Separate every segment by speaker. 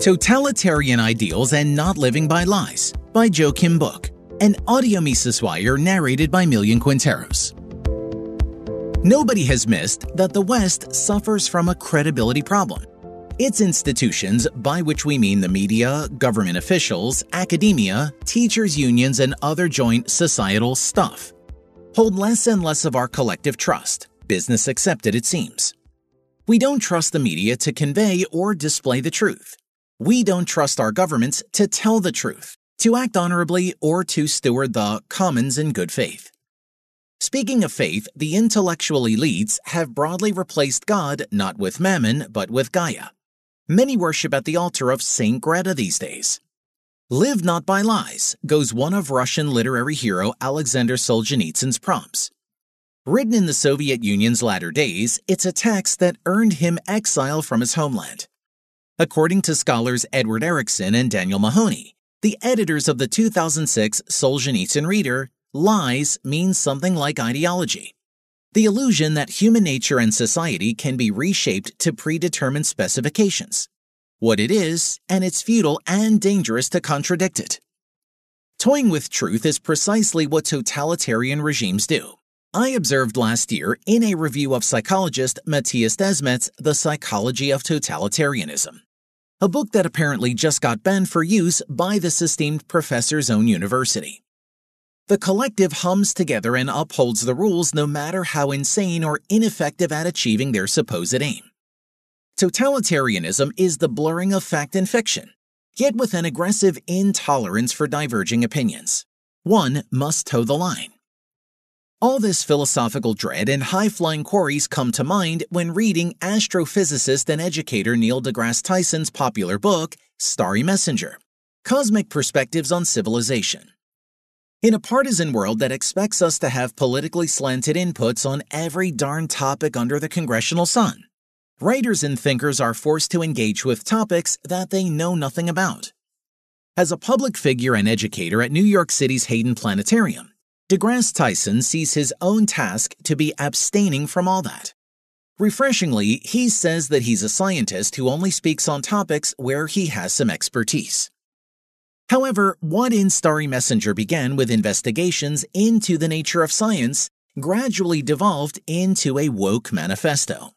Speaker 1: Totalitarian Ideals and Not Living by Lies by Joakim Book, an audio Mises Wire narrated by Millian Quinteros. Nobody has missed that the West suffers from a credibility problem. Its institutions, by which we mean the media, government officials, academia, teachers' unions, and other joint societal stuff, hold less and less of our collective trust, business accepted it seems. We don't trust the media to convey or display the truth. We don't trust our governments to tell the truth, to act honorably, or to steward the commons in good faith. Speaking of faith, the intellectual elites have broadly replaced God not with Mammon, but with Gaia. Many worship at the altar of Saint Greta these days. Live not by lies goes one of Russian literary hero Alexander Solzhenitsyn's prompts. Written in the Soviet Union's latter days, it's a text that earned him exile from his homeland. According to scholars Edward Ericson and Daniel Mahoney, the editors of the 2006 Solzhenitsyn Reader, lies means something like ideology. The illusion that human nature and society can be reshaped to predetermined specifications. What it is, and it's futile and dangerous to contradict it. Toying with truth is precisely what totalitarian regimes do. I observed last year in a review of psychologist Mattias Desmet's The Psychology of Totalitarianism, a book that apparently just got banned for use by this esteemed professor's own university. The collective hums together and upholds the rules no matter how insane or ineffective at achieving their supposed aim. Totalitarianism is the blurring of fact and fiction, yet with an aggressive intolerance for diverging opinions. One must toe the line. All this philosophical dread and high flying quarries come to mind when reading astrophysicist and educator Neil deGrasse Tyson's popular book, Starry Messenger Cosmic Perspectives on Civilization. In a partisan world that expects us to have politically slanted inputs on every darn topic under the congressional sun, writers and thinkers are forced to engage with topics that they know nothing about. As a public figure and educator at New York City's Hayden Planetarium, deGrasse Tyson sees his own task to be abstaining from all that. Refreshingly, he says that he's a scientist who only speaks on topics where he has some expertise. However, what in Starry Messenger began with investigations into the nature of science gradually devolved into a woke manifesto.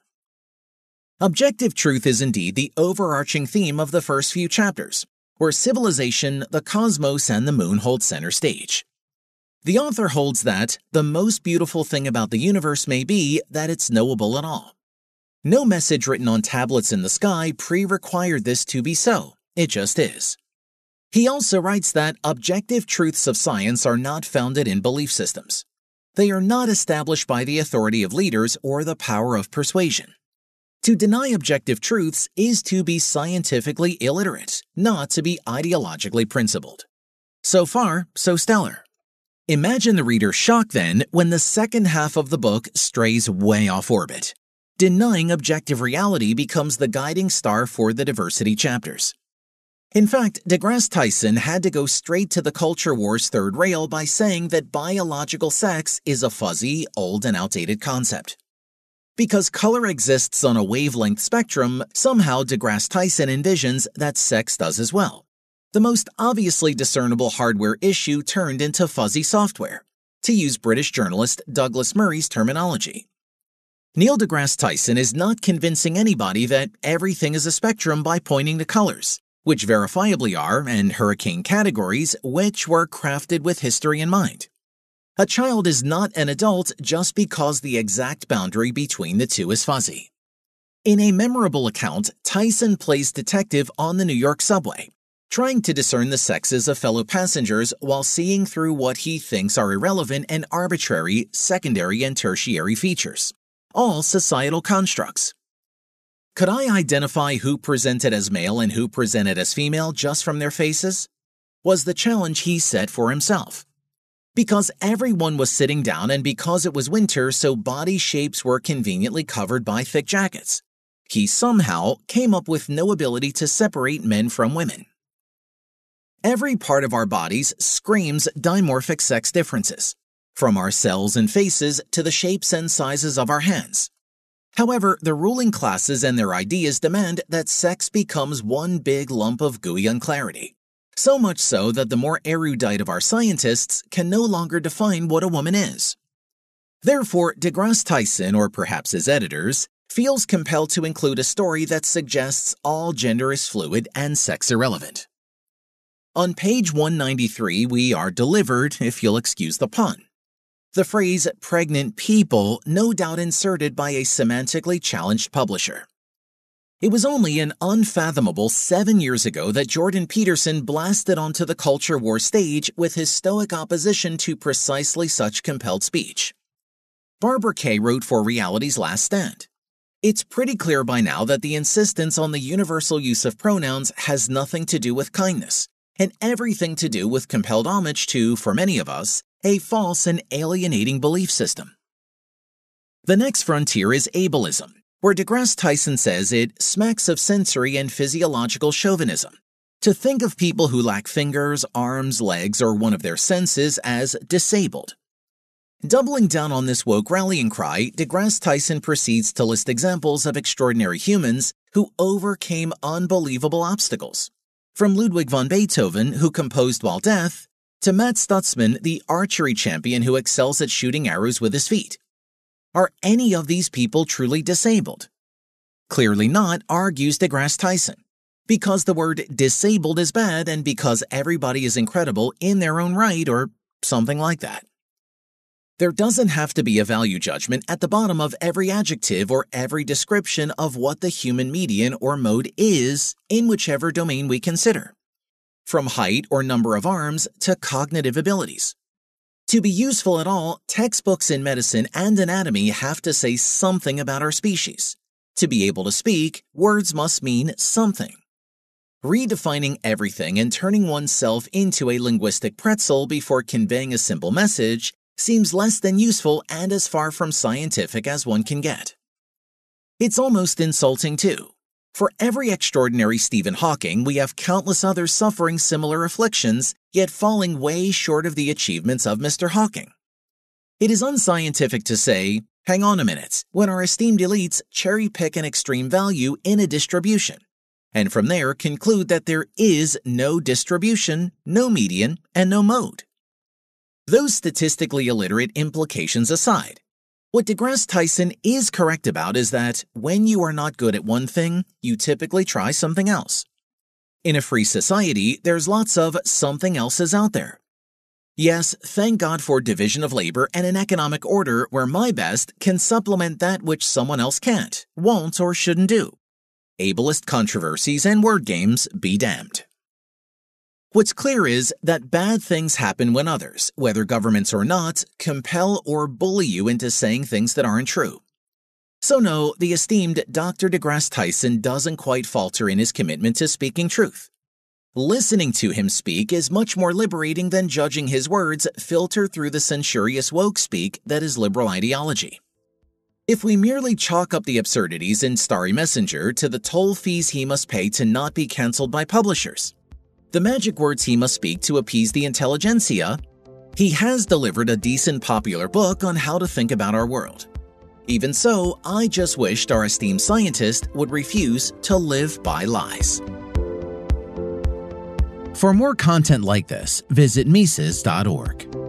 Speaker 1: Objective truth is indeed the overarching theme of the first few chapters, where civilization, the cosmos, and the moon hold center stage. The author holds that the most beautiful thing about the universe may be that it's knowable at all. No message written on tablets in the sky pre required this to be so, it just is. He also writes that objective truths of science are not founded in belief systems. They are not established by the authority of leaders or the power of persuasion. To deny objective truths is to be scientifically illiterate, not to be ideologically principled. So far, so stellar. Imagine the reader's shock then when the second half of the book strays way off orbit. Denying objective reality becomes the guiding star for the diversity chapters. In fact, deGrasse Tyson had to go straight to the culture war's third rail by saying that biological sex is a fuzzy, old, and outdated concept. Because color exists on a wavelength spectrum, somehow deGrasse Tyson envisions that sex does as well the most obviously discernible hardware issue turned into fuzzy software, to use British journalist Douglas Murray's terminology. Neil deGrasse Tyson is not convincing anybody that everything is a spectrum by pointing to colors, which verifiably are, and hurricane categories, which were crafted with history in mind. A child is not an adult just because the exact boundary between the two is fuzzy. In a memorable account, Tyson plays detective on the New York subway trying to discern the sexes of fellow passengers while seeing through what he thinks are irrelevant and arbitrary secondary and tertiary features, all societal constructs. Could I identify who presented as male and who presented as female just from their faces? Was the challenge he set for himself. Because everyone was sitting down and because it was winter, so body shapes were conveniently covered by thick jackets. He somehow came up with no ability to separate men from women. Every part of our bodies screams dimorphic sex differences, from our cells and faces to the shapes and sizes of our hands. However, the ruling classes and their ideas demand that sex becomes one big lump of gooey unclarity. So much so that the more erudite of our scientists can no longer define what a woman is. Therefore, DeGrasse Tyson, or perhaps his editors, feels compelled to include a story that suggests all gender is fluid and sex irrelevant. On page 193, we are delivered, if you'll excuse the pun. The phrase pregnant people no doubt inserted by a semantically challenged publisher. It was only an unfathomable seven years ago that Jordan Peterson blasted onto the culture war stage with his stoic opposition to precisely such compelled speech. Barbara Kay wrote for Reality's Last Stand. It's pretty clear by now that the insistence on the universal use of pronouns has nothing to do with kindness, and everything to do with compelled homage to, for many of us, a false and alienating belief system. The next frontier is ableism, where DeGrasse Tyson says it smacks of sensory and physiological chauvinism. To think of people who lack fingers, arms, legs, or one of their senses as disabled. Doubling down on this woke rallying cry, DeGrasse Tyson proceeds to list examples of extraordinary humans who overcame unbelievable obstacles. From Ludwig von Beethoven, who composed while deaf, to Matt Stutzman, the archery champion who excels at shooting arrows with his feet. Are any of these people truly disabled? Clearly not, argues DeGrasse Tyson. Because the word disabled is bad and because everybody is incredible in their own right or something like that. There doesn't have to be a value judgment at the bottom of every adjective or every description of what the human median or mode is in whichever domain we consider from height or number of arms to cognitive abilities. To be useful at all, textbooks in medicine and anatomy have to say something about our species. To be able to speak, words must mean something. Redefining everything and turning oneself into a linguistic pretzel before conveying a simple message seems less than useful and as far from scientific as one can get. It's almost insulting, too. For every extraordinary Stephen Hawking, we have countless others suffering similar afflictions, yet falling way short of the achievements of Mr. Hawking. It is unscientific to say, hang on a minute, when our esteemed elites cherry pick an extreme value in a distribution, and from there conclude that there is no distribution, no median, and no mode. Those statistically illiterate implications aside, what DeGrasse Tyson is correct about is that when you are not good at one thing, you typically try something else. In a free society, there's lots of something else's out there. Yes, thank God for division of labor and an economic order where my best can supplement that which someone else can't, won't, or shouldn't do. Ableist controversies and word games be damned. What's clear is that bad things happen when others, whether governments or not, compel or bully you into saying things that aren't true. So, no, the esteemed Dr. DeGrasse Tyson doesn't quite falter in his commitment to speaking truth. Listening to him speak is much more liberating than judging his words filter through the censorious woke speak that is liberal ideology. If we merely chalk up the absurdities in Starry Messenger to the toll fees he must pay to not be cancelled by publishers, the magic words he must speak to appease the intelligentsia, he has delivered a decent popular book on how to think about our world. Even so, I just wished our esteemed scientist would refuse to live by lies.
Speaker 2: For more content like this, visit Mises.org.